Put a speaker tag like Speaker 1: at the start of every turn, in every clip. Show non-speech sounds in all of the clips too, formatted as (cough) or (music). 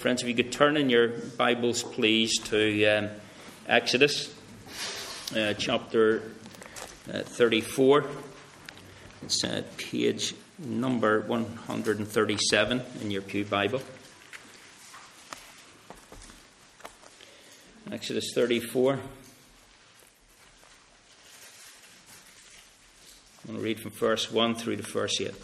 Speaker 1: friends, if you could turn in your Bibles, please, to um, Exodus uh, chapter uh, 34. It's uh, page number 137 in your Pew Bible. Exodus 34. I'm going to read from verse 1 through to verse 8.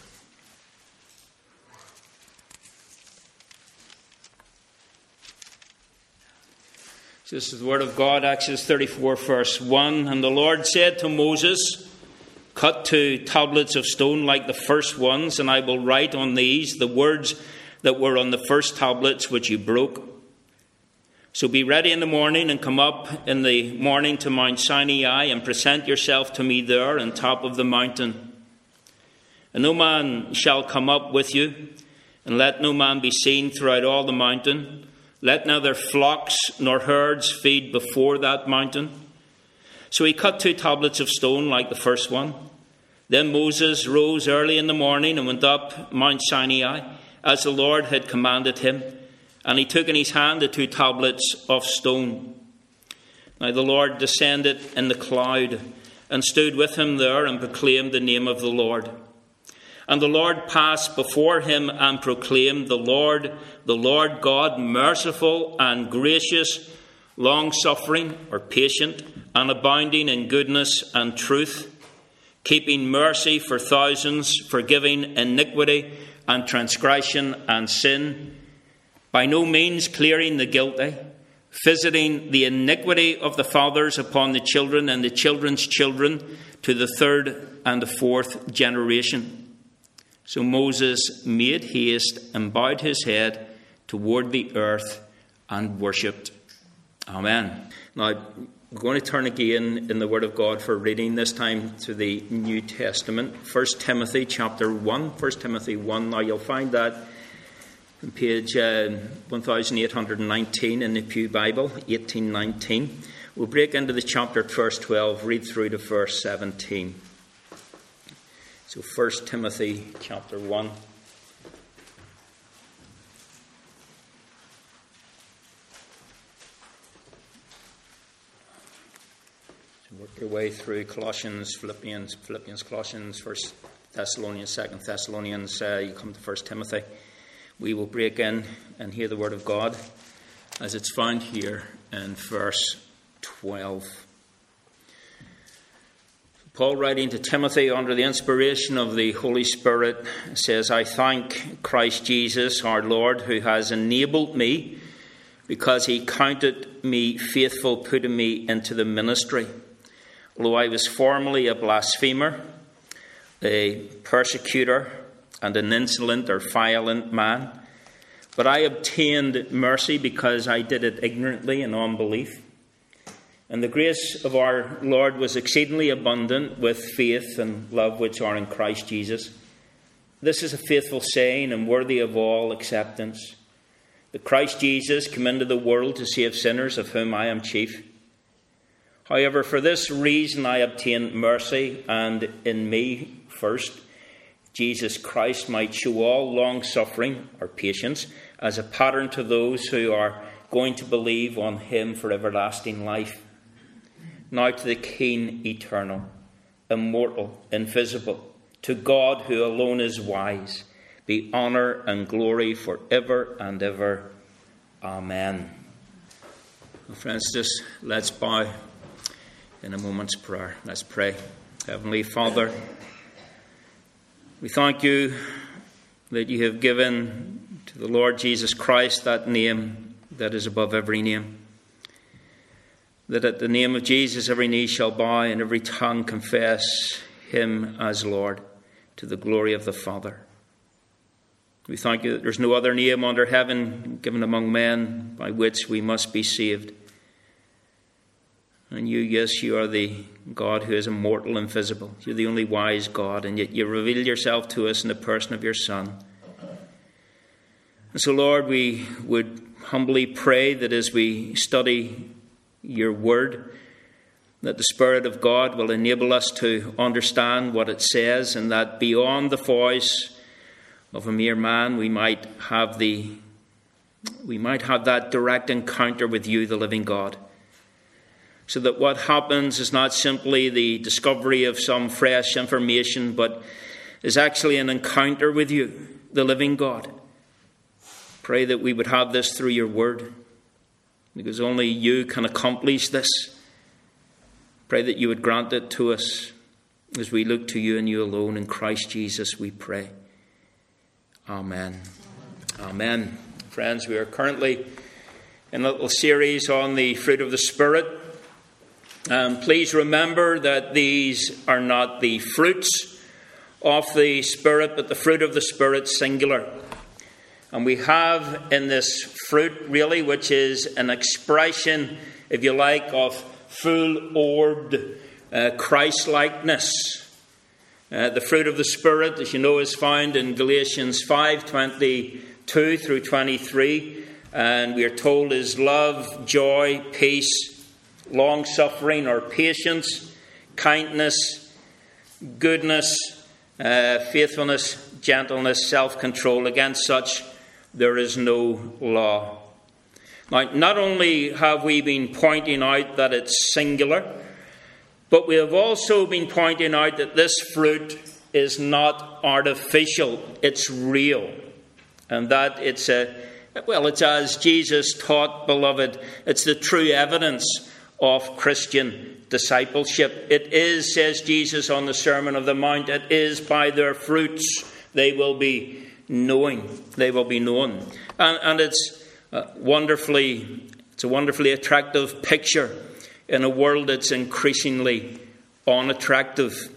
Speaker 1: This is the word of God, Exodus 34, verse 1. And the Lord said to Moses, Cut two tablets of stone like the first ones, and I will write on these the words that were on the first tablets which you broke. So be ready in the morning and come up in the morning to Mount Sinai and present yourself to me there on top of the mountain. And no man shall come up with you, and let no man be seen throughout all the mountain. Let neither flocks nor herds feed before that mountain. So he cut two tablets of stone like the first one. Then Moses rose early in the morning and went up Mount Sinai, as the Lord had commanded him. And he took in his hand the two tablets of stone. Now the Lord descended in the cloud and stood with him there and proclaimed the name of the Lord. And the Lord passed before him and proclaimed, The Lord, the Lord God, merciful and gracious, long suffering or patient, and abounding in goodness and truth, keeping mercy for thousands, forgiving iniquity and transgression and sin, by no means clearing the guilty, visiting the iniquity of the fathers upon the children and the children's children to the third and the fourth generation. So Moses made haste and bowed his head toward the earth and worshipped. Amen. Now, we're going to turn again in the Word of God for reading, this time to the New Testament. 1 Timothy chapter 1. 1 Timothy 1. Now, you'll find that on page uh, 1819 in the Pew Bible, 1819. We'll break into the chapter at verse 12, read through to verse 17. So 1 Timothy chapter 1. So work your way through Colossians, Philippians, Philippians, Colossians, First Thessalonians, Second Thessalonians. Uh, you come to First Timothy. We will break in and hear the word of God as it's found here in verse 12. Paul, writing to Timothy under the inspiration of the Holy Spirit, says, I thank Christ Jesus, our Lord, who has enabled me because he counted me faithful, putting me into the ministry. Although I was formerly a blasphemer, a persecutor, and an insolent or violent man, but I obtained mercy because I did it ignorantly in unbelief. And the grace of our Lord was exceedingly abundant with faith and love which are in Christ Jesus. This is a faithful saying and worthy of all acceptance. That Christ Jesus came into the world to save sinners, of whom I am chief. However, for this reason I obtained mercy, and in me first, Jesus Christ might show all long suffering or patience as a pattern to those who are going to believe on him for everlasting life now to the King eternal, immortal, invisible, to God who alone is wise, be honour and glory for ever and ever. Amen. Well, friends, just let's bow in a moment's prayer. Let's pray. Heavenly Father, we thank you that you have given to the Lord Jesus Christ that name that is above every name that at the name of Jesus every knee shall bow and every tongue confess him as Lord to the glory of the Father. We thank you that there's no other name under heaven given among men by which we must be saved. And you, yes, you are the God who is immortal and visible. You're the only wise God, and yet you reveal yourself to us in the person of your Son. And so, Lord, we would humbly pray that as we study your word, that the Spirit of God will enable us to understand what it says, and that beyond the voice of a mere man, we might have the we might have that direct encounter with you, the living God. So that what happens is not simply the discovery of some fresh information, but is actually an encounter with you, the living God. Pray that we would have this through your word, because only you can accomplish this. Pray that you would grant it to us as we look to you and you alone in Christ Jesus, we pray. Amen. Amen. Friends, we are currently in a little series on the fruit of the Spirit. Um, please remember that these are not the fruits of the Spirit, but the fruit of the Spirit singular. And we have in this fruit, really, which is an expression, if you like, of full orbed uh, Christ likeness. Uh, the fruit of the Spirit, as you know, is found in Galatians 5 22 through 23. And we are told is love, joy, peace, long suffering or patience, kindness, goodness, uh, faithfulness, gentleness, self control. Against such there is no law. Now, not only have we been pointing out that it's singular, but we have also been pointing out that this fruit is not artificial, it's real. And that it's a, well, it's as Jesus taught, beloved, it's the true evidence of Christian discipleship. It is, says Jesus on the Sermon of the Mount, it is by their fruits they will be knowing. They will be known. And, and it's wonderfully, it's a wonderfully attractive picture in a world that's increasingly unattractive.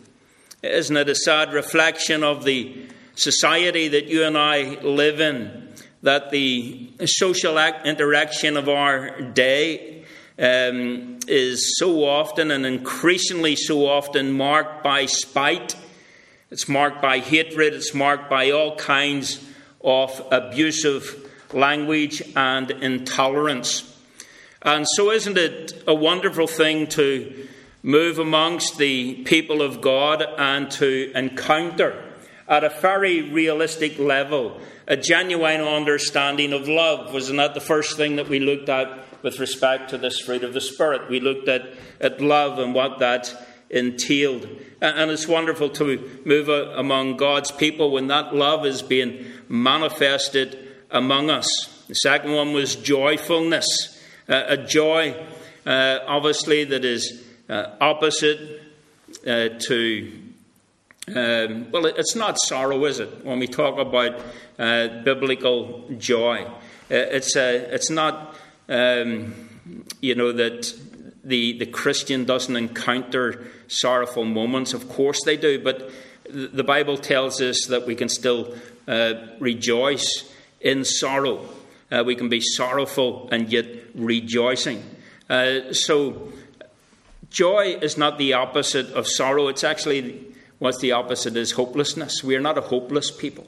Speaker 1: Isn't it a sad reflection of the society that you and I live in? That the social interaction of our day um, is so often and increasingly so often marked by spite, it's marked by hatred, it's marked by all kinds of abusive language and intolerance. And so, isn't it a wonderful thing to move amongst the people of God and to encounter at a very realistic level a genuine understanding of love? Wasn't that the first thing that we looked at with respect to this fruit of the Spirit? We looked at, at love and what that entailed. And it's wonderful to move among God's people when that love is being manifested among us. The second one was joyfulness uh, a joy, uh, obviously, that is uh, opposite uh, to. Um, well, it's not sorrow, is it? When we talk about uh, biblical joy, it's it's not. Um, you know that the the Christian doesn't encounter sorrowful moments. Of course, they do, but the Bible tells us that we can still rejoice in sorrow. Uh, we can be sorrowful and yet rejoicing. Uh, so, joy is not the opposite of sorrow. It's actually what's the opposite is hopelessness. We are not a hopeless people.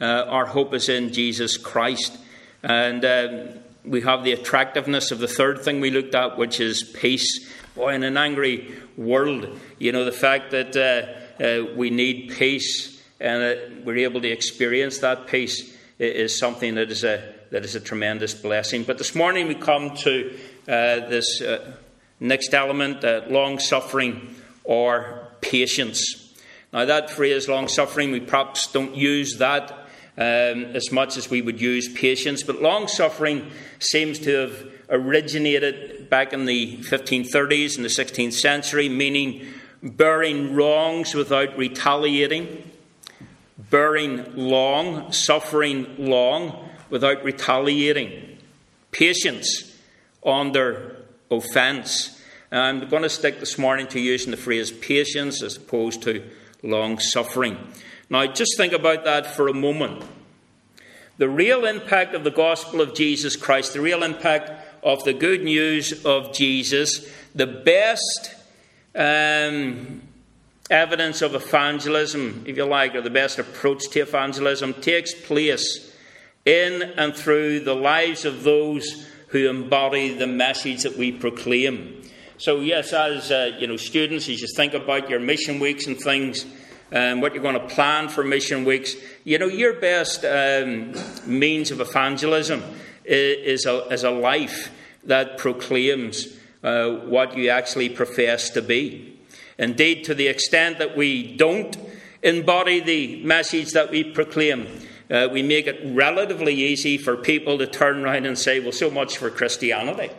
Speaker 1: Uh, our hope is in Jesus Christ. And um, we have the attractiveness of the third thing we looked at, which is peace. Boy, in an angry world, you know, the fact that uh, uh, we need peace and we're able to experience that peace is something that is a that is a tremendous blessing. But this morning we come to uh, this uh, next element uh, long suffering or patience. Now, that phrase, long suffering, we perhaps don't use that um, as much as we would use patience, but long suffering seems to have originated back in the 1530s and the 16th century, meaning bearing wrongs without retaliating, bearing long, suffering long without retaliating, patience under offence. I'm going to stick this morning to using the phrase patience as opposed to long suffering. Now, just think about that for a moment. The real impact of the gospel of Jesus Christ, the real impact of the good news of Jesus, the best um, evidence of evangelism, if you like, or the best approach to evangelism, takes place in and through the lives of those who embody the message that we proclaim. So, yes, as uh, you know, students, as you think about your mission weeks and things, and um, what you're going to plan for mission weeks, you know, your best um, means of evangelism is a, is a life that proclaims uh, what you actually profess to be. Indeed, to the extent that we don't embody the message that we proclaim, uh, we make it relatively easy for people to turn around and say, well, so much for Christianity.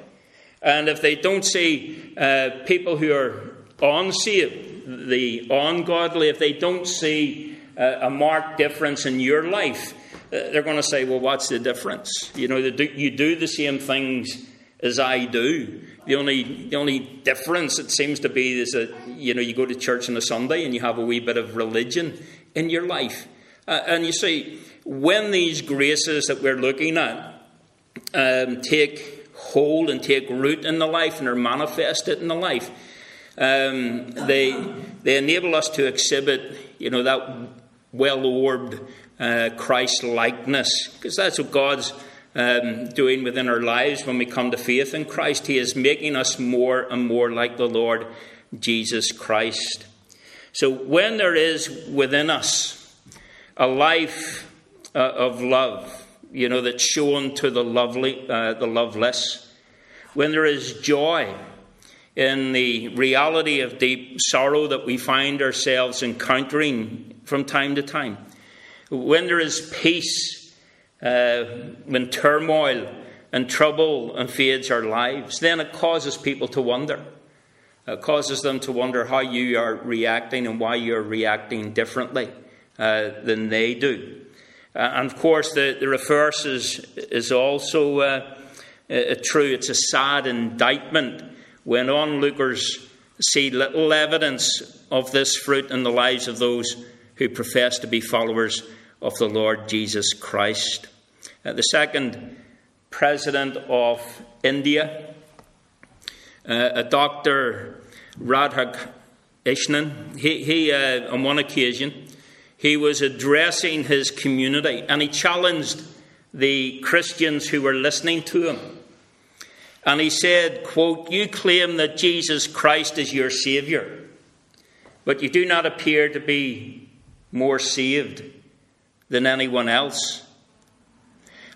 Speaker 1: And if they don't see uh, people who are unsaved, the ungodly, if they don't see uh, a marked difference in your life, they're going to say, well, what's the difference? You know, you do the same things as I do. The only, the only difference it seems to be is that, you know, you go to church on a Sunday and you have a wee bit of religion in your life. Uh, and you see, when these graces that we're looking at um, take hold and take root in the life and are manifested in the life, um, they, they enable us to exhibit, you know, that well-orbed uh, Christ likeness, because that's what God's um, doing within our lives when we come to faith in Christ. He is making us more and more like the Lord Jesus Christ. So when there is within us a life uh, of love, you know, that's shown to the lovely, uh, the loveless. When there is joy in the reality of deep sorrow that we find ourselves encountering from time to time. When there is peace, uh, when turmoil and trouble invades our lives, then it causes people to wonder. It causes them to wonder how you are reacting and why you're reacting differently uh, than they do. Uh, and of course, the, the reverse is, is also uh, uh, true. It's a sad indictment when onlookers see little evidence of this fruit in the lives of those who profess to be followers of the Lord Jesus Christ. Uh, the second president of India, uh, a Dr. Radhakrishnan, he, he uh, on one occasion, he was addressing his community and he challenged the Christians who were listening to him. And he said, quote, You claim that Jesus Christ is your Saviour, but you do not appear to be more saved than anyone else.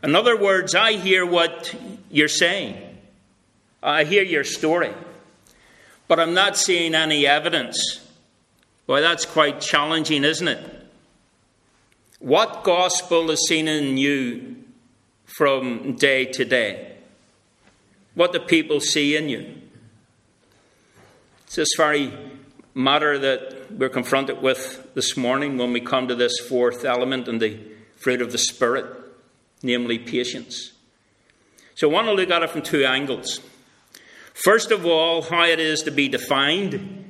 Speaker 1: In other words, I hear what you're saying. I hear your story. But I'm not seeing any evidence. Well, that's quite challenging, isn't it? What gospel is seen in you from day to day? What do people see in you? It's this very matter that we're confronted with this morning when we come to this fourth element in the fruit of the Spirit, namely patience. So I want to look at it from two angles. First of all, how it is to be defined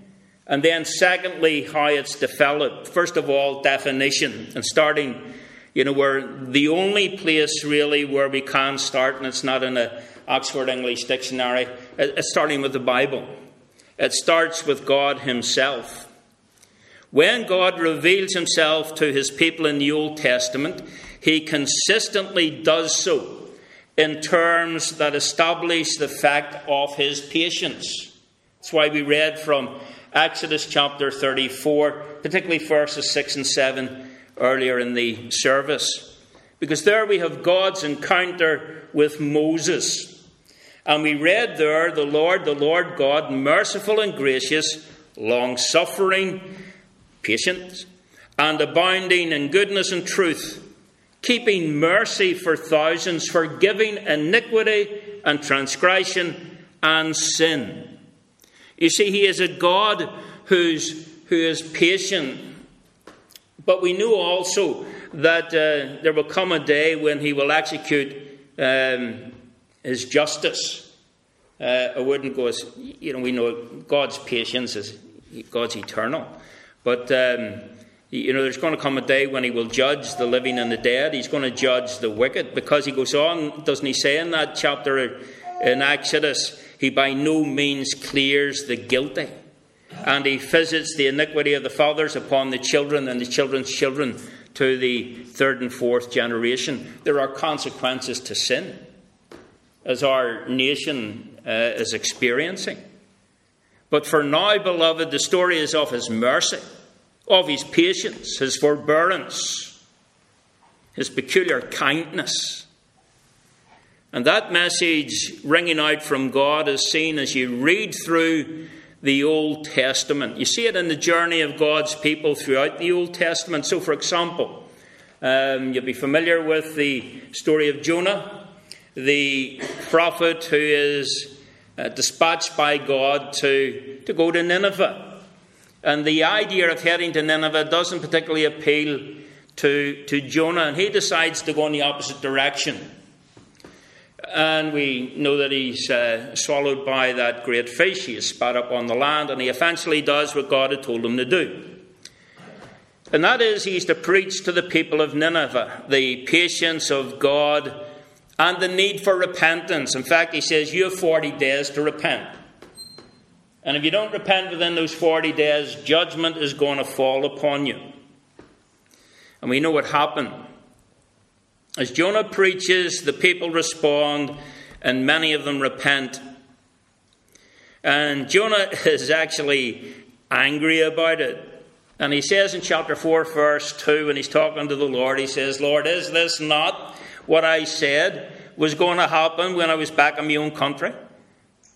Speaker 1: and then, secondly, how it's developed. First of all, definition. And starting, you know, we're the only place really where we can start, and it's not in the Oxford English Dictionary, it's starting with the Bible. It starts with God Himself. When God reveals Himself to His people in the Old Testament, He consistently does so in terms that establish the fact of His patience. That's why we read from Exodus chapter 34, particularly verses 6 and 7 earlier in the service. Because there we have God's encounter with Moses. And we read there, the Lord, the Lord God, merciful and gracious, long suffering, patient, and abounding in goodness and truth, keeping mercy for thousands, forgiving iniquity and transgression and sin you see, He is a God who's, who is patient. But we know also that uh, there will come a day when He will execute um, His justice. Uh, I wouldn't go as, you know, we know God's patience is God's eternal. But, um, you know, there's going to come a day when He will judge the living and the dead. He's going to judge the wicked because He goes on, doesn't He say in that chapter in Exodus? he by no means clears the guilty. And he visits the iniquity of the fathers upon the children and the children's children to the third and fourth generation. There are consequences to sin, as our nation uh, is experiencing. But for now, beloved, the story is of his mercy, of his patience, his forbearance, his peculiar kindness And that message ringing out from God is seen as you read through the Old Testament. You see it in the journey of God's people throughout the Old Testament. So, for example, um, you'll be familiar with the story of Jonah, the prophet who is uh, dispatched by God to, to go to Nineveh. And the idea of heading to Nineveh doesn't particularly appeal to, to Jonah, and he decides to go in the opposite direction. And we know that he's uh, swallowed by that great fish. He is spat up on the land, and he eventually does what God had told him to do. And that is, he's to preach to the people of Nineveh the patience of God and the need for repentance. In fact, he says, You have 40 days to repent. And if you don't repent within those 40 days, judgment is going to fall upon you. And we know what happened. As Jonah preaches, the people respond, and many of them repent. And Jonah (laughs) is actually angry about it. And he says in chapter 4, verse 2, when he's talking to the Lord, he says, Lord, is this not what I said was going to happen when I was back in my own country?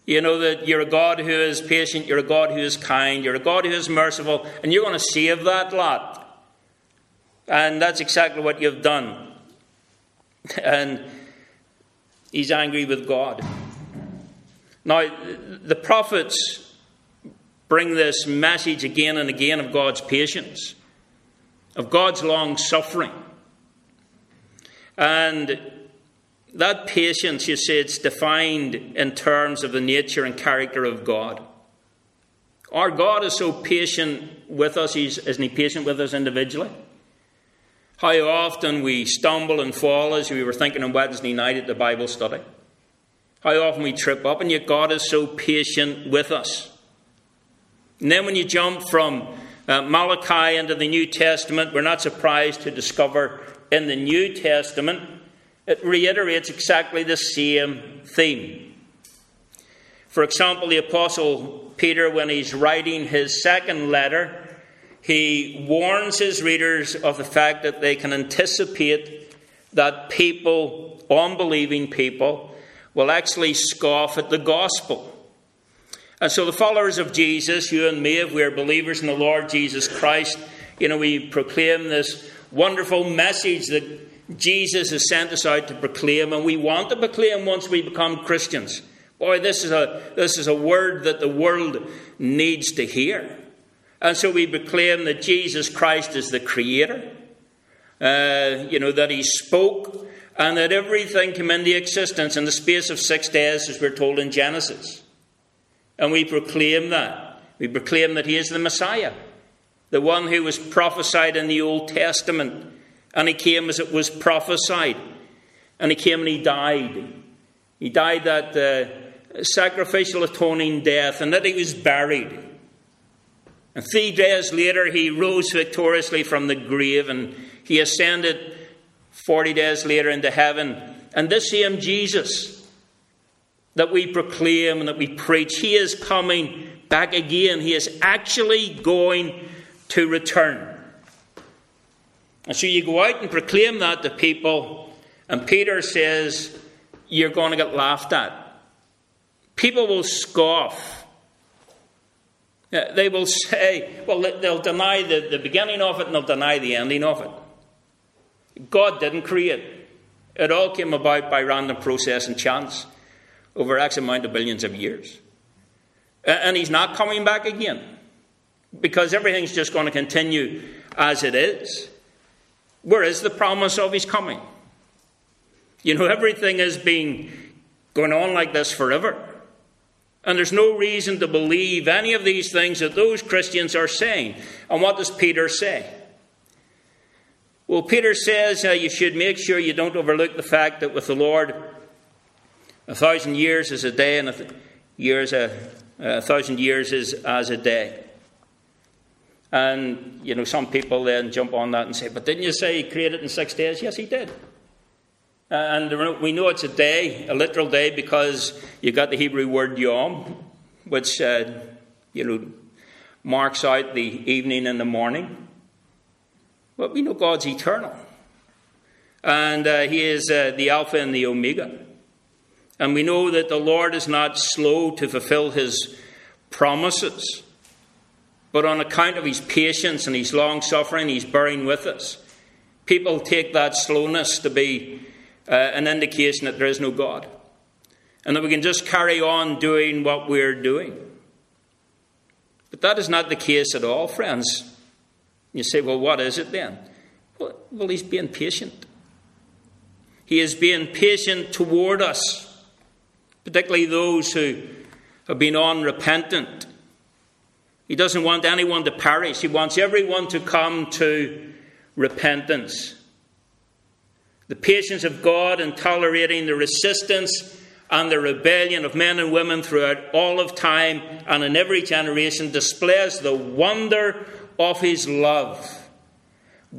Speaker 1: You know that you're a God who is patient, you're a God who is kind, you're a God who is merciful, and you're going to save that lot. And that's exactly what you've done. (laughs) And he's angry with God. Now, the prophets bring this message again and again of God's patience, of God's long suffering. And that patience, you see, it's defined in terms of the nature and character of God. Our God is so patient with us, he's, isn't He patient with us individually? How often we stumble and fall, as we were thinking on Wednesday night at the Bible study. How often we trip up, and yet God is so patient with us. And then when you jump from uh, Malachi into the New Testament, we're not surprised to discover in the New Testament it reiterates exactly the same theme. For example, the Apostle Peter, when he's writing his second letter, he warns his readers of the fact that they can anticipate that people, unbelieving people, will actually scoff at the gospel. And so, the followers of Jesus, you and me, if we are believers in the Lord Jesus Christ, you know, we proclaim this wonderful message that Jesus has sent us out to proclaim, and we want to proclaim once we become Christians. Boy, this is a, this is a word that the world needs to hear. And so we proclaim that Jesus Christ is the Creator, uh, you know, that He spoke, and that everything came into existence in the space of six days, as we're told in Genesis. And we proclaim that. We proclaim that He is the Messiah, the one who was prophesied in the Old Testament and he came as it was prophesied. And he came and he died. He died that uh, sacrificial atoning death, and that he was buried. And three days later, he rose victoriously from the grave and he ascended 40 days later into heaven. And this same Jesus that we proclaim and that we preach, he is coming back again. He is actually going to return. And so you go out and proclaim that to people, and Peter says, You're going to get laughed at. People will scoff. Uh, they will say, well, they'll deny the, the beginning of it and they'll deny the ending of it. God didn't create it. It all came about by random process and chance over X amount of billions of years. And He's not coming back again because everything's just going to continue as it is. Where is the promise of his coming? You know, everything has been going on like this forever. And there's no reason to believe any of these things that those Christians are saying. And what does Peter say? Well, Peter says uh, you should make sure you don't overlook the fact that with the Lord, a thousand years is a day, and a, th- years a, a thousand years is as a day. And, you know, some people then jump on that and say, but didn't you say he created in six days? Yes, he did. And we know it's a day, a literal day, because you got the Hebrew word yom, which, uh, you know, marks out the evening and the morning. But we know God's eternal. And uh, He is uh, the Alpha and the Omega. And we know that the Lord is not slow to fulfill his promises. But on account of his patience and his long suffering, he's bearing with us. People take that slowness to be uh, an indication that there is no God. And that we can just carry on doing what we're doing. But that is not the case at all, friends. You say, well, what is it then? Well, well he's being patient. He is being patient toward us, particularly those who have been unrepentant. He doesn't want anyone to perish, he wants everyone to come to repentance. The patience of God in tolerating the resistance and the rebellion of men and women throughout all of time and in every generation displays the wonder of His love,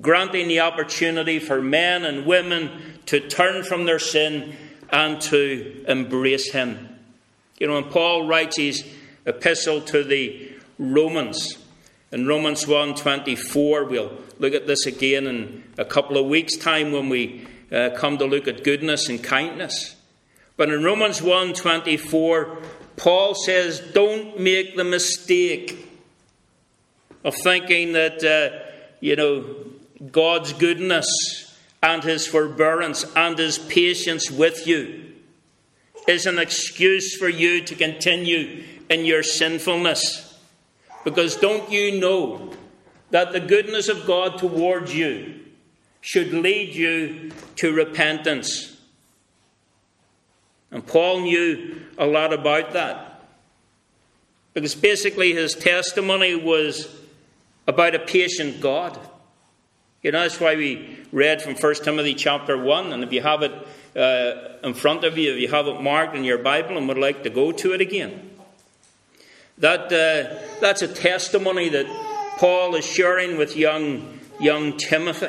Speaker 1: granting the opportunity for men and women to turn from their sin and to embrace Him. You know, when Paul writes his epistle to the Romans, in Romans 1.24, we'll look at this again in a couple of weeks' time when we uh, come to look at goodness and kindness. But in Romans 1.24, Paul says, don't make the mistake of thinking that, uh, you know, God's goodness and his forbearance and his patience with you is an excuse for you to continue in your sinfulness. Because don't you know that the goodness of God towards you should lead you to repentance? And Paul knew a lot about that. Because basically his testimony was about a patient God. You know, that's why we read from 1 Timothy chapter 1, and if you have it uh, in front of you, if you have it marked in your Bible and would like to go to it again, that, uh, that's a testimony that Paul is sharing with young, young Timothy.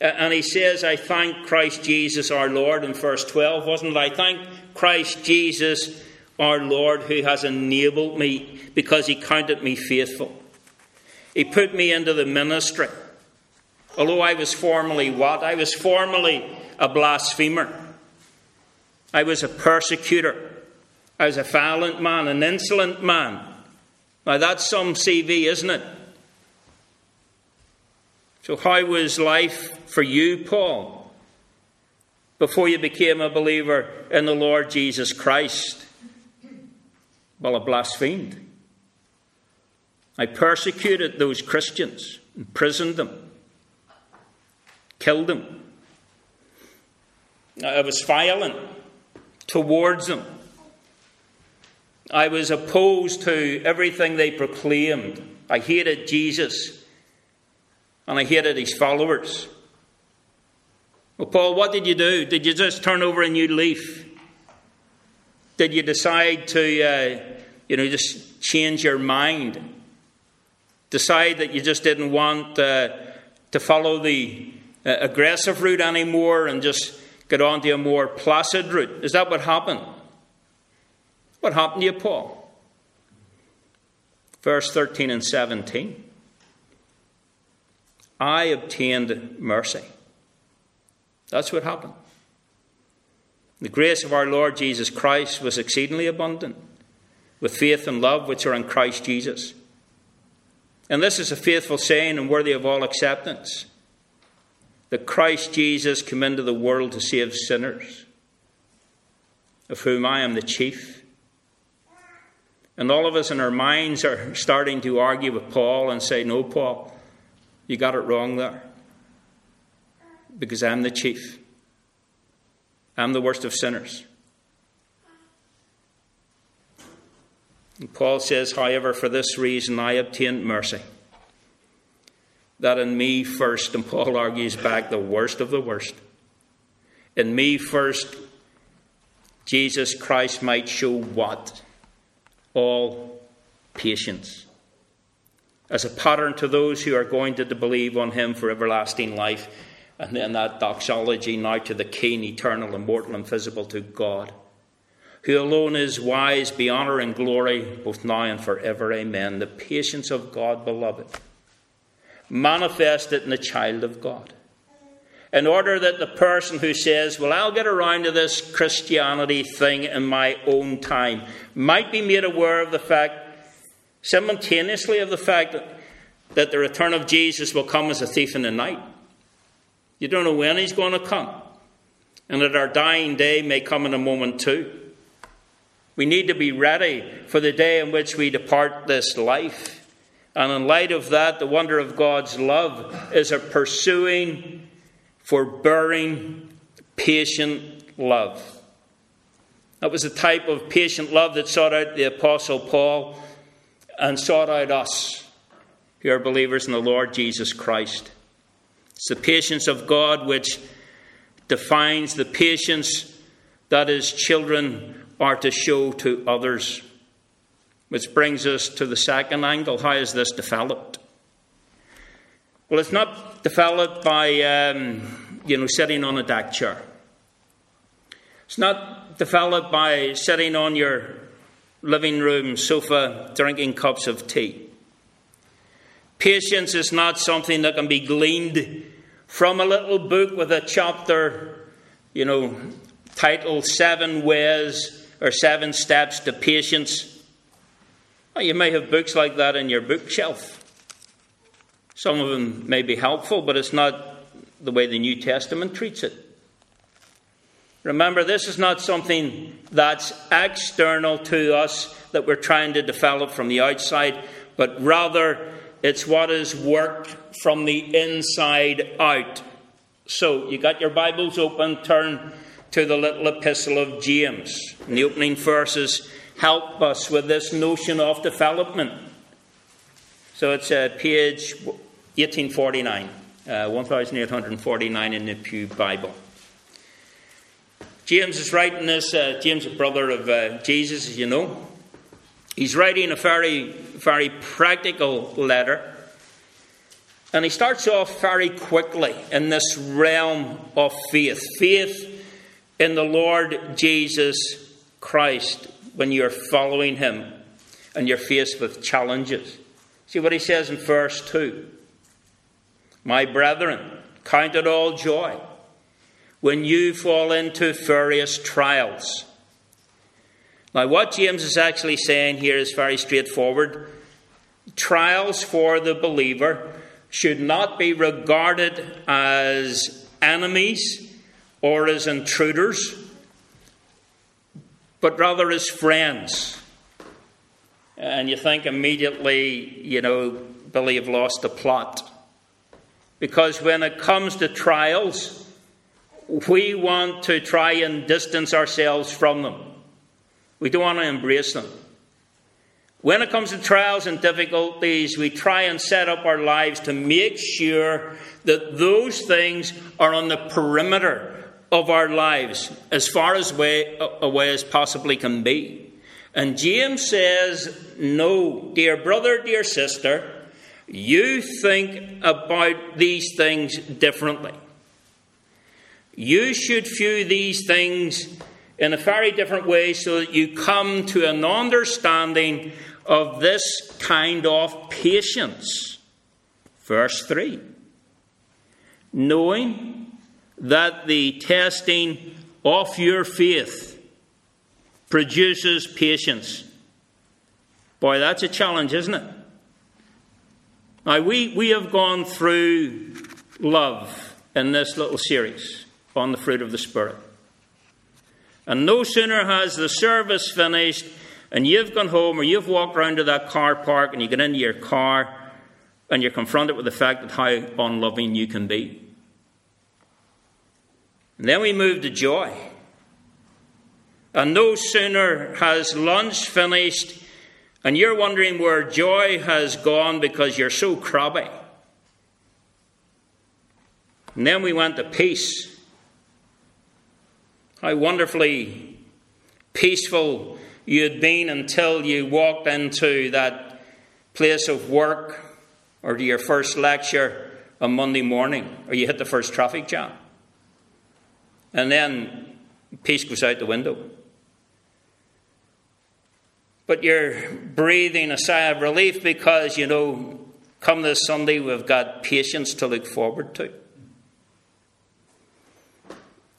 Speaker 1: Uh, and he says, I thank Christ Jesus our Lord in verse 12, wasn't it? I thank Christ Jesus our Lord who has enabled me because he counted me faithful. He put me into the ministry. Although I was formerly what? I was formerly a blasphemer. I was a persecutor. I was a violent man, an insolent man. Now that's some CV, isn't it? So, how was life for you, Paul, before you became a believer in the Lord Jesus Christ? Well, I blasphemed. I persecuted those Christians, imprisoned them, killed them. I was violent towards them. I was opposed to everything they proclaimed. I hated Jesus and I hated his followers. Well, Paul, what did you do? Did you just turn over a new leaf? Did you decide to, uh, you know, just change your mind? Decide that you just didn't want uh, to follow the uh, aggressive route anymore and just get on to a more placid route. Is that what happened? What happened to you, Paul? Verse 13 and 17. I obtained mercy. That's what happened. The grace of our Lord Jesus Christ was exceedingly abundant, with faith and love which are in Christ Jesus. And this is a faithful saying and worthy of all acceptance that Christ Jesus came into the world to save sinners, of whom I am the chief. And all of us in our minds are starting to argue with Paul and say, No, Paul, you got it wrong there. Because I'm the chief. I'm the worst of sinners. And Paul says, however, for this reason I obtained mercy that in me first, and Paul (laughs) argues back the worst of the worst, in me first, Jesus Christ might show what? All patience. As a pattern to those who are going to believe on him for everlasting life, and then that doxology now to the King, eternal, immortal, and visible to God, who alone is wise, be honour and glory, both now and forever. Amen. The patience of God, beloved manifested in the child of God. In order that the person who says, Well, I'll get around to this Christianity thing in my own time, might be made aware of the fact, simultaneously, of the fact that, that the return of Jesus will come as a thief in the night. You don't know when he's going to come. And that our dying day may come in a moment too. We need to be ready for the day in which we depart this life. And in light of that, the wonder of God's love is a pursuing, forbearing, patient love. That was the type of patient love that sought out the Apostle Paul and sought out us who are believers in the Lord Jesus Christ. It's the patience of God which defines the patience that his children are to show to others. Which brings us to the second angle. How is this developed? Well, it's not developed by, um, you know, sitting on a deck chair. It's not developed by sitting on your living room sofa drinking cups of tea. Patience is not something that can be gleaned from a little book with a chapter, you know, titled Seven Ways or Seven Steps to Patience. Well, you may have books like that in your bookshelf. Some of them may be helpful, but it's not the way the New Testament treats it. Remember, this is not something that's external to us that we're trying to develop from the outside, but rather it's what is worked from the inside out. So, you got your Bibles open, turn to the little epistle of James. In the opening verses, help us with this notion of development. So it's uh, page 1849, uh, 1849 in the Pew Bible. James is writing this, uh, James, a brother of uh, Jesus, as you know. He's writing a very, very practical letter. And he starts off very quickly in this realm of faith faith in the Lord Jesus Christ when you're following Him and you're faced with challenges. See what he says in verse 2 My brethren, count it all joy when you fall into various trials. Now, what James is actually saying here is very straightforward. Trials for the believer should not be regarded as enemies or as intruders but rather as friends. And you think immediately, you know, Billy have lost the plot. Because when it comes to trials, we want to try and distance ourselves from them. We don't want to embrace them. When it comes to trials and difficulties, we try and set up our lives to make sure that those things are on the perimeter of our lives as far as way, away as possibly can be. And James says, No, dear brother, dear sister, you think about these things differently. You should view these things in a very different way so that you come to an understanding of this kind of patience. Verse 3 Knowing that the testing of your faith produces patience. Boy, that's a challenge, isn't it? Now, we, we have gone through love in this little series on the fruit of the Spirit. And no sooner has the service finished and you've gone home or you've walked around to that car park and you get into your car and you're confronted with the fact that how unloving you can be. And then we move to joy. And no sooner has lunch finished, and you're wondering where joy has gone because you're so crabby. And then we went to peace. How wonderfully peaceful you had been until you walked into that place of work or to your first lecture on Monday morning, or you hit the first traffic jam. And then peace goes out the window. But you're breathing a sigh of relief because, you know, come this Sunday, we've got patience to look forward to.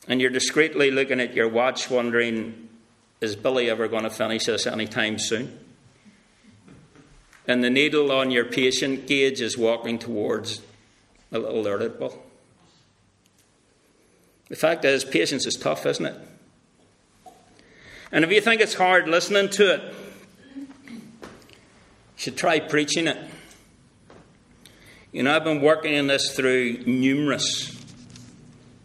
Speaker 1: and you're discreetly looking at your watch, wondering, is Billy ever going to finish this anytime soon? And the needle on your patient gauge is walking towards a little irritable. The fact is, patience is tough, isn't it? And if you think it's hard listening to it, should try preaching it. You know, I've been working on this through numerous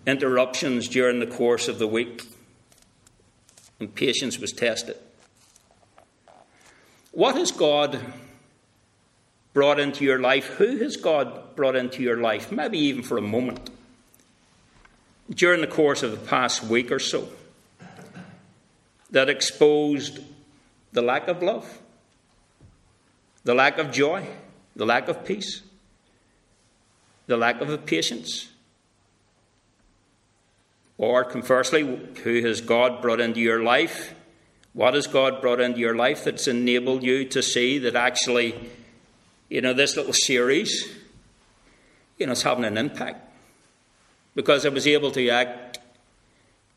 Speaker 1: interruptions during the course of the week, and patience was tested. What has God brought into your life? Who has God brought into your life? Maybe even for a moment. During the course of the past week or so, that exposed the lack of love, the lack of joy, the lack of peace, the lack of patience. Or conversely, who has God brought into your life? What has God brought into your life that's enabled you to see that actually, you know, this little series, you know, it's having an impact? Because I was able to act,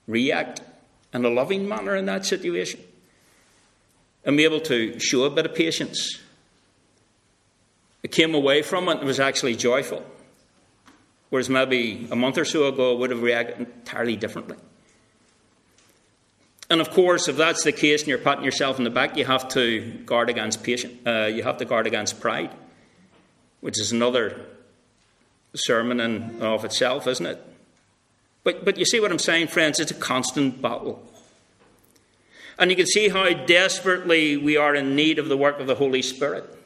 Speaker 1: react in a loving manner in that situation. I'm able to show a bit of patience. I came away from it and was actually joyful. Whereas maybe a month or so ago I would have reacted entirely differently. And of course, if that's the case and you're patting yourself in the back, you have to guard against patient, uh, you have to guard against pride, which is another sermon in of itself, isn't it? But, but you see what I'm saying, friends? It's a constant battle. And you can see how desperately we are in need of the work of the Holy Spirit.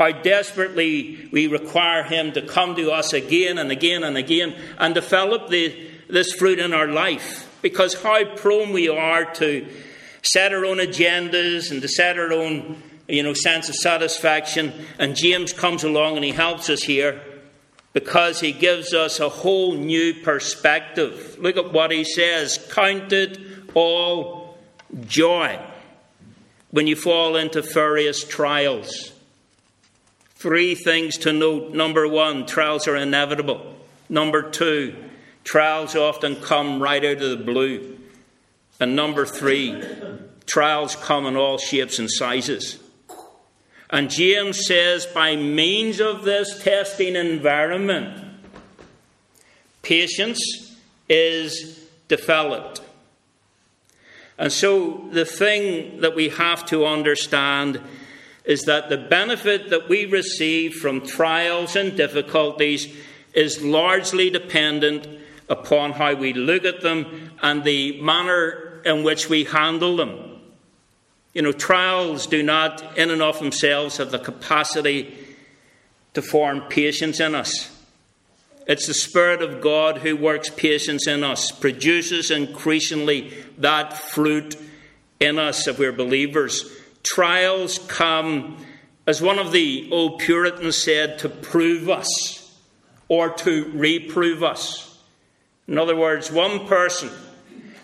Speaker 1: How desperately we require Him to come to us again and again and again and develop the, this fruit in our life. Because how prone we are to set our own agendas and to set our own you know, sense of satisfaction. And James comes along and he helps us here because he gives us a whole new perspective. Look at what he says Count it all joy when you fall into various trials. Three things to note. Number one, trials are inevitable. Number two, trials often come right out of the blue. And number three, trials come in all shapes and sizes. And James says, by means of this testing environment, patience is developed. And so the thing that we have to understand is that the benefit that we receive from trials and difficulties is largely dependent upon how we look at them and the manner in which we handle them. You know, trials do not, in and of themselves, have the capacity to form patience in us. It's the Spirit of God who works patience in us, produces increasingly that fruit in us if we're believers. Trials come, as one of the old Puritans said, to prove us or to reprove us. In other words, one person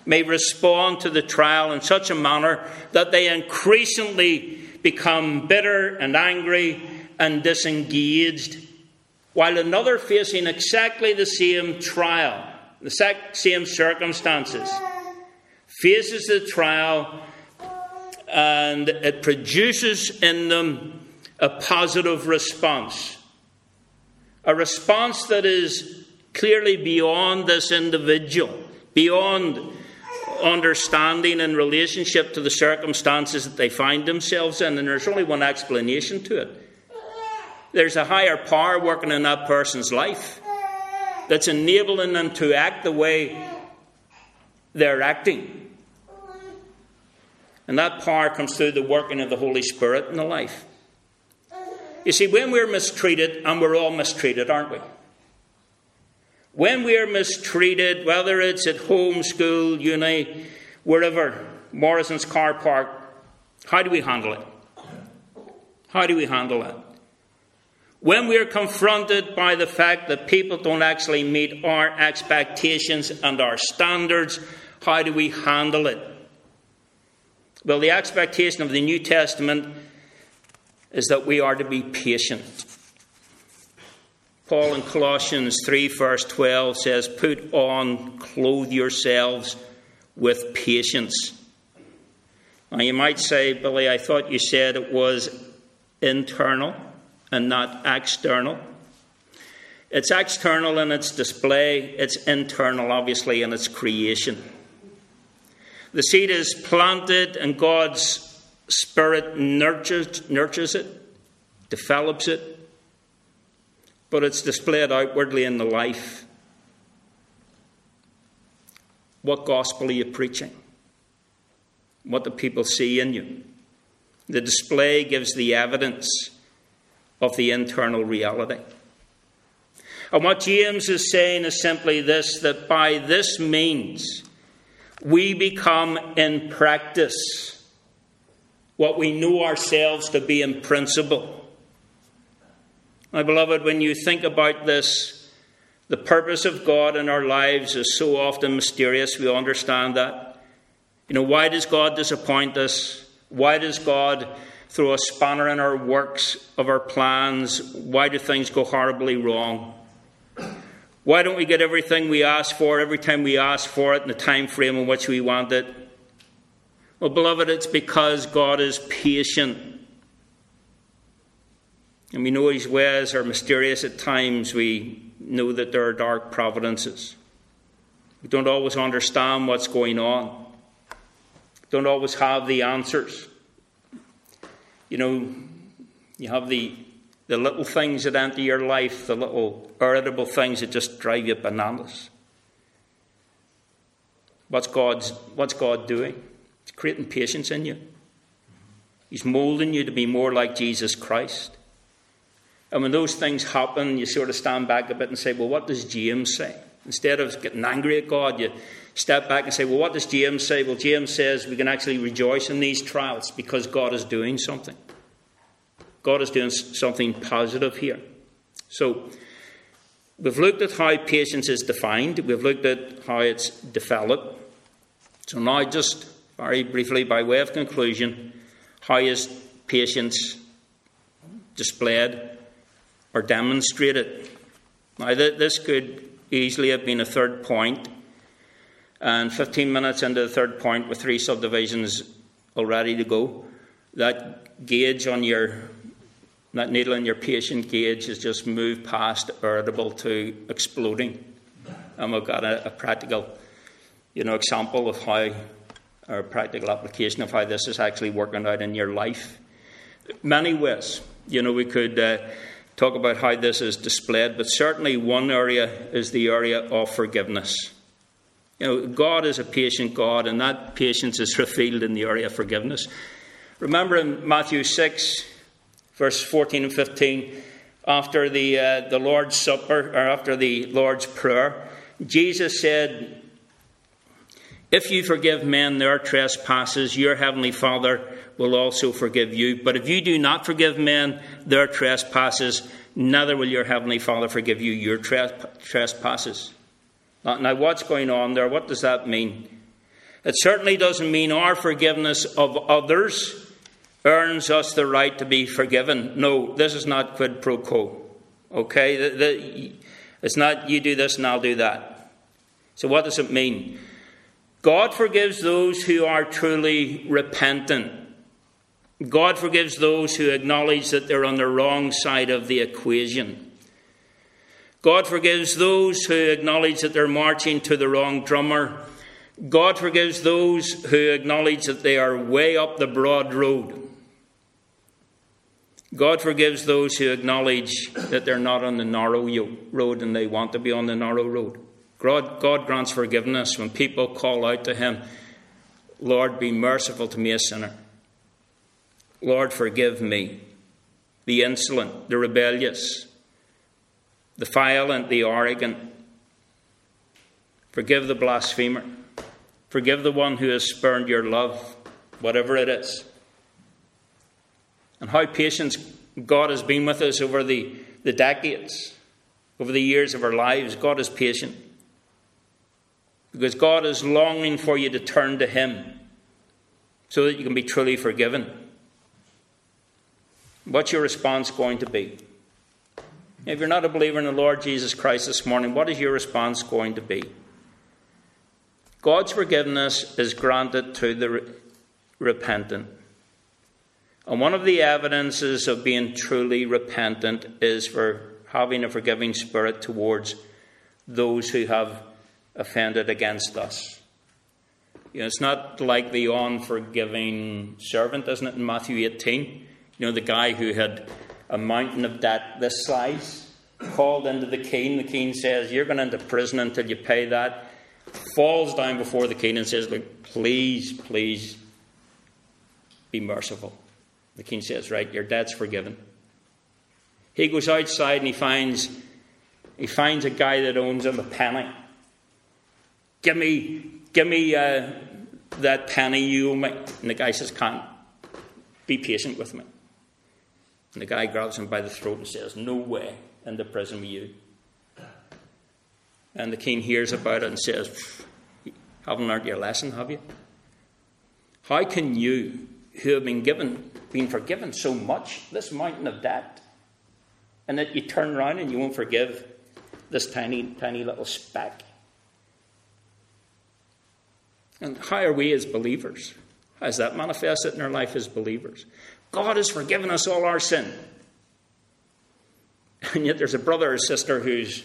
Speaker 1: may respond to the trial in such a manner that they increasingly become bitter and angry and disengaged, while another facing exactly the same trial, the same circumstances, faces the trial and it produces in them a positive response. A response that is clearly beyond this individual, beyond understanding in relationship to the circumstances that they find themselves in, and there's only one explanation to it. There's a higher power working in that person's life that's enabling them to act the way they're acting. And that power comes through the working of the Holy Spirit in the life. You see, when we're mistreated, and we're all mistreated, aren't we? When we are mistreated, whether it's at home, school, uni, wherever, Morrison's car park, how do we handle it? How do we handle it? When we are confronted by the fact that people don't actually meet our expectations and our standards, how do we handle it? Well, the expectation of the New Testament is that we are to be patient. Paul in Colossians 3, verse 12 says, Put on, clothe yourselves with patience. Now, you might say, Billy, I thought you said it was internal and not external. It's external in its display, it's internal, obviously, in its creation. The seed is planted, and God's Spirit nurtures, nurtures it, develops it, but it's displayed outwardly in the life. What gospel are you preaching? What do people see in you? The display gives the evidence of the internal reality. And what James is saying is simply this that by this means we become in practice what we know ourselves to be in principle. My beloved, when you think about this, the purpose of God in our lives is so often mysterious. We understand that. You know, why does God disappoint us? Why does God throw a spanner in our works of our plans? Why do things go horribly wrong? Why don't we get everything we ask for every time we ask for it in the time frame in which we want it? Well, beloved, it's because God is patient. And we know His ways are mysterious at times. We know that there are dark providences. We don't always understand what's going on, we don't always have the answers. You know, you have the, the little things that enter your life, the little irritable things that just drive you bananas. What's, God's, what's God doing? He's creating patience in you. He's molding you to be more like Jesus Christ. And when those things happen, you sort of stand back a bit and say, Well, what does James say? Instead of getting angry at God, you step back and say, Well, what does James say? Well, James says we can actually rejoice in these trials because God is doing something. God is doing something positive here. So, we've looked at how patience is defined, we've looked at how it's developed. So, now, just very briefly, by way of conclusion, how is patience displayed or demonstrated? Now, this could easily have been a third point, and 15 minutes into the third point with three subdivisions already to go. That gauge on your, that needle in your patient gauge has just moved past irritable to exploding. And we've got a, a practical, you know, example of how, or practical application of how this is actually working out in your life. Many ways, you know, we could. Uh, talk about how this is displayed, but certainly one area is the area of forgiveness. You know, God is a patient God, and that patience is (laughs) revealed in the area of forgiveness. Remember in Matthew 6, verse 14 and 15, after the, uh, the Lord's Supper, or after the Lord's Prayer, Jesus said, If you forgive men their trespasses, your heavenly Father will also forgive you. But if you do not forgive men their trespasses, neither will your heavenly Father forgive you your trespasses. Now, what's going on there? What does that mean? It certainly doesn't mean our forgiveness of others earns us the right to be forgiven. No, this is not quid pro quo. Okay? The, the, it's not you do this and I'll do that. So, what does it mean? God forgives those who are truly repentant. God forgives those who acknowledge that they're on the wrong side of the equation. God forgives those who acknowledge that they're marching to the wrong drummer. God forgives those who acknowledge that they are way up the broad road. God forgives those who acknowledge that they're not on the narrow road and they want to be on the narrow road. God, God grants forgiveness when people call out to Him, Lord, be merciful to me, a sinner. Lord, forgive me. The insolent, the rebellious, the violent, the arrogant. Forgive the blasphemer. Forgive the one who has spurned your love, whatever it is. And how patient God has been with us over the, the decades, over the years of our lives. God is patient. Because God is longing for you to turn to Him so that you can be truly forgiven. What's your response going to be? If you're not a believer in the Lord Jesus Christ this morning, what is your response going to be? God's forgiveness is granted to the re- repentant. And one of the evidences of being truly repentant is for having a forgiving spirit towards those who have offended against us. You know, it's not like the unforgiving servant, isn't it, in Matthew 18? You know, the guy who had a mountain of debt this size, called into the king. The king says, You're going into prison until you pay that. Falls down before the king and says, Look, please, please be merciful. The king says, Right, your debt's forgiven. He goes outside and he finds he finds a guy that owns him a penny. Give me, give me uh, that penny you owe me. And the guy says, Can't. Be patient with me. And the guy grabs him by the throat and says, No way in the prison with you. And the king hears about it and says, Haven't learned your lesson, have you? How can you, who have been given, been forgiven so much, this mountain of debt, and that you turn around and you won't forgive this tiny, tiny little speck? And how are we as believers? How is that manifested in our life as believers? God has forgiven us all our sin. (laughs) And yet there's a brother or sister who's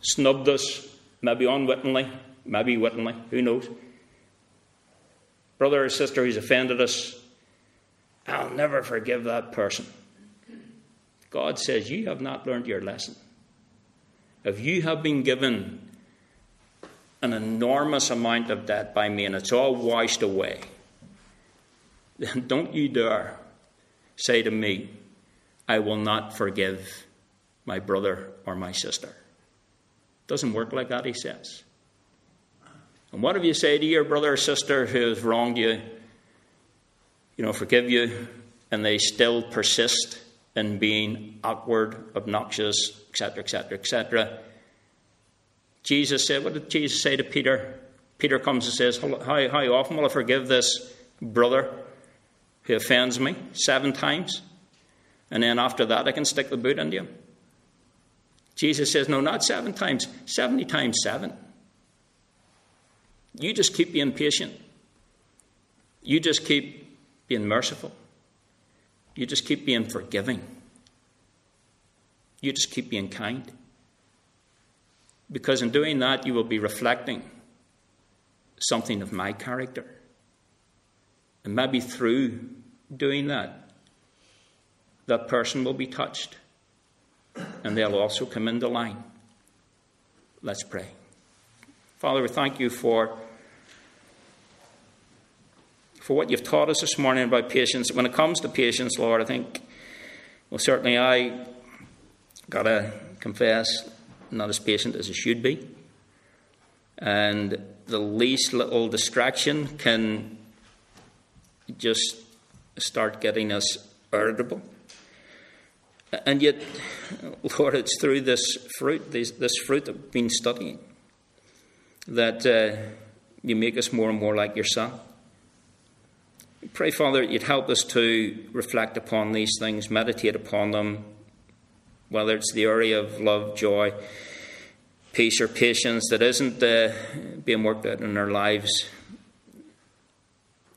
Speaker 1: snubbed us, maybe unwittingly, maybe wittingly, who knows? Brother or sister who's offended us, I'll never forgive that person. God says, You have not learned your lesson. If you have been given an enormous amount of debt by me and it's all washed away, then don't you dare say to me, I will not forgive my brother or my sister. It doesn't work like that, he says. And what if you say to your brother or sister who has wronged you, you know, forgive you, and they still persist in being awkward, obnoxious, etc., etc., etc.? Jesus said, what did Jesus say to Peter? Peter comes and says, How, how often will I forgive this brother who offends me? Seven times? And then after that, I can stick the boot into him. Jesus says, No, not seven times, 70 times seven. You just keep being patient. You just keep being merciful. You just keep being forgiving. You just keep being kind. Because in doing that, you will be reflecting something of my character. And maybe through doing that, that person will be touched. And they'll also come into line. Let's pray. Father, we thank you for, for what you've taught us this morning about patience. When it comes to patience, Lord, I think, well, certainly I got to confess, not as patient as I should be. And the least little distraction can just start getting us irritable. And yet, (laughs) Lord, it's through this fruit, this, this fruit that we've been studying, that uh, you make us more and more like your Son. Pray, Father, you'd help us to reflect upon these things, meditate upon them, whether it's the area of love, joy, peace, or patience that isn't uh, being worked out in our lives.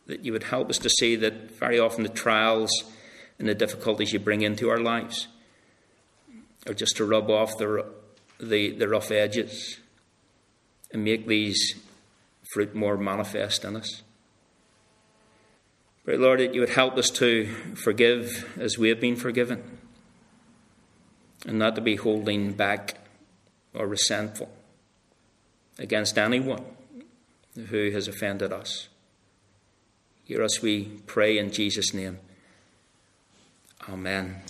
Speaker 1: That you would help us to see that very often the trials and the difficulties you bring into our lives are just to rub off the, the, the rough edges and make these fruit more manifest in us. Pray, Lord, that you would help us to forgive as we have been forgiven and not to be holding back or resentful against anyone who has offended us. Hear us, we pray in Jesus' name. Amen.